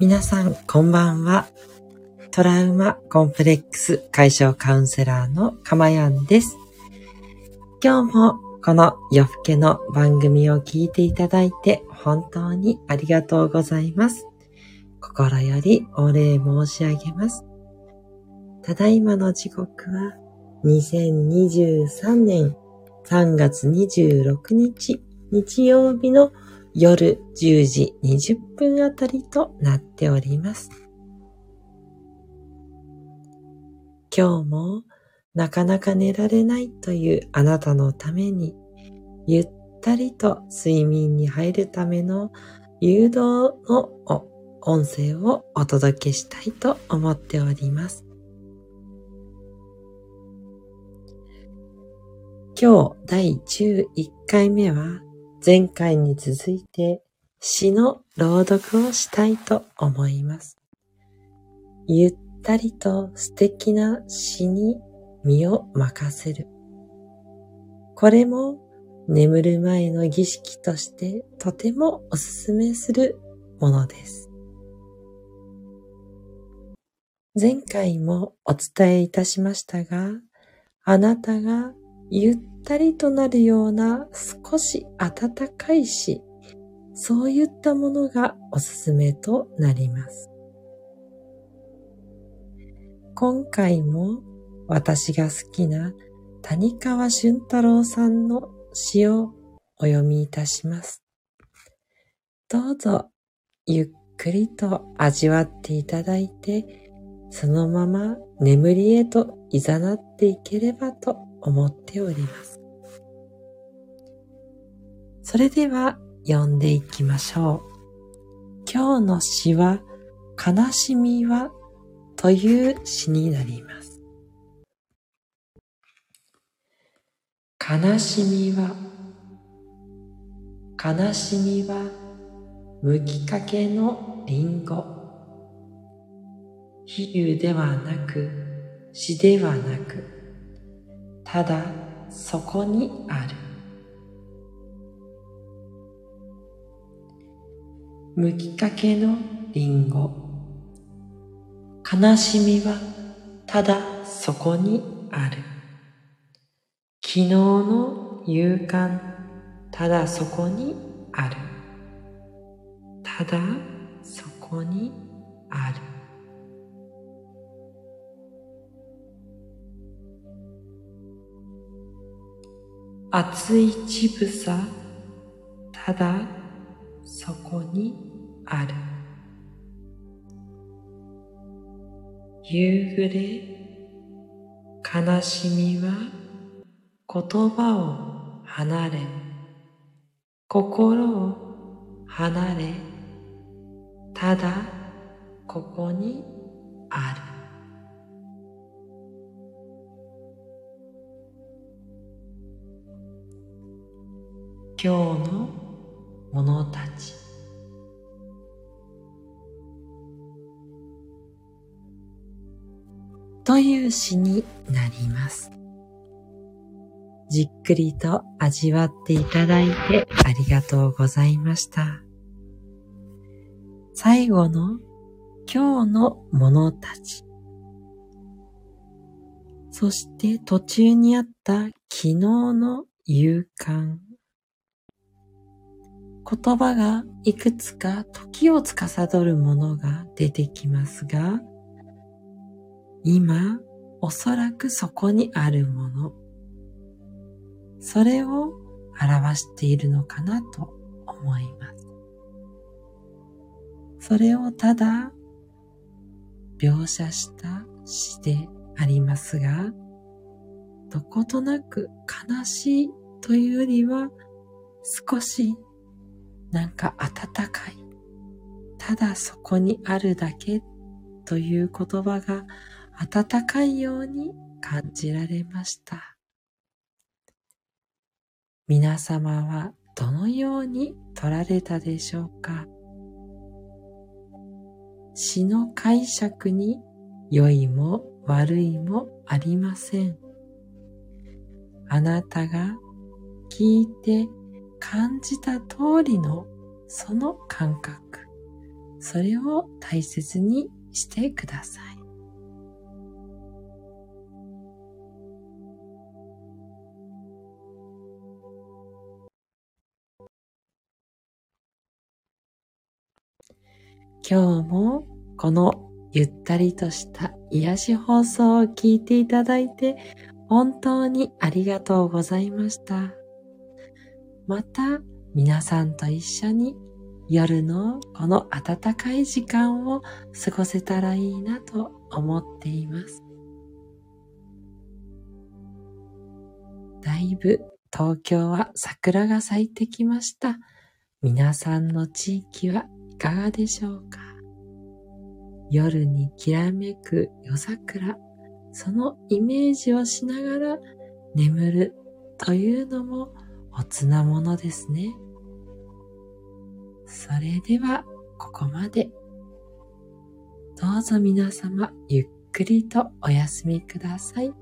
皆さん、こんばんは。トラウマコンプレックス解消カウンセラーのかまやんです。今日もこの夜更けの番組を聞いていただいて本当にありがとうございます。心よりお礼申し上げます。ただいまの時刻は2023年3月26日日曜日の夜10時20分あたりとなっております。今日もなかなか寝られないというあなたのために、ゆったりと睡眠に入るための誘導の音声をお届けしたいと思っております。今日第11回目は前回に続いて詩の朗読をしたいと思います。ゆったりと素敵な詩に身を任せる。これも眠る前の儀式としてとてもおすすめするものです。前回もお伝えいたしましたが、あなたがゆったりとなるような少し暖かいし、そういったものがおすすめとなります。今回も私が好きな谷川俊太郎さんの詩をお読みいたします。どうぞゆっくりと味わっていただいて、そのまま眠りへと誘っていければと思っております。それでは読んでいきましょう。今日の詩は、悲しみはという詩になります。悲しみは、悲しみは、むきかけのりんご。比喩ではなく、詩ではなく、ただそこにある。むきかけのりんご。悲しみはただそこにある。昨日の勇敢、ただそこにある。ただそこにある。熱い乳房ただそこにある夕暮れ悲しみは言葉を離れ心を離れただここにある。今日の者たち。という詩になります。じっくりと味わっていただいてありがとうございました。最後の今日の者たち。そして途中にあった昨日の勇敢。言葉がいくつか時を司るものが出てきますが、今おそらくそこにあるもの、それを表しているのかなと思います。それをただ描写した詩でありますが、どことなく悲しいというよりは少しなんか温かい。ただそこにあるだけという言葉が温かいように感じられました。皆様はどのように取られたでしょうか？詩の解釈に良いも悪いもありません。あなたが聞いて感じた通りのその感覚、それを大切にしてください。今日もこのゆったりとした癒し放送を聞いていただいて本当にありがとうございました。また皆さんと一緒に夜のこの暖かい時間を過ごせたらいいなと思っています。だいぶ東京は桜が咲いてきました。皆さんの地域はかがでしょうか？夜にきらめく夜桜、そのイメージをしながら眠るというのもおつなものですね。それでは、ここまで。どうぞ皆様、ゆっくりとお休みください。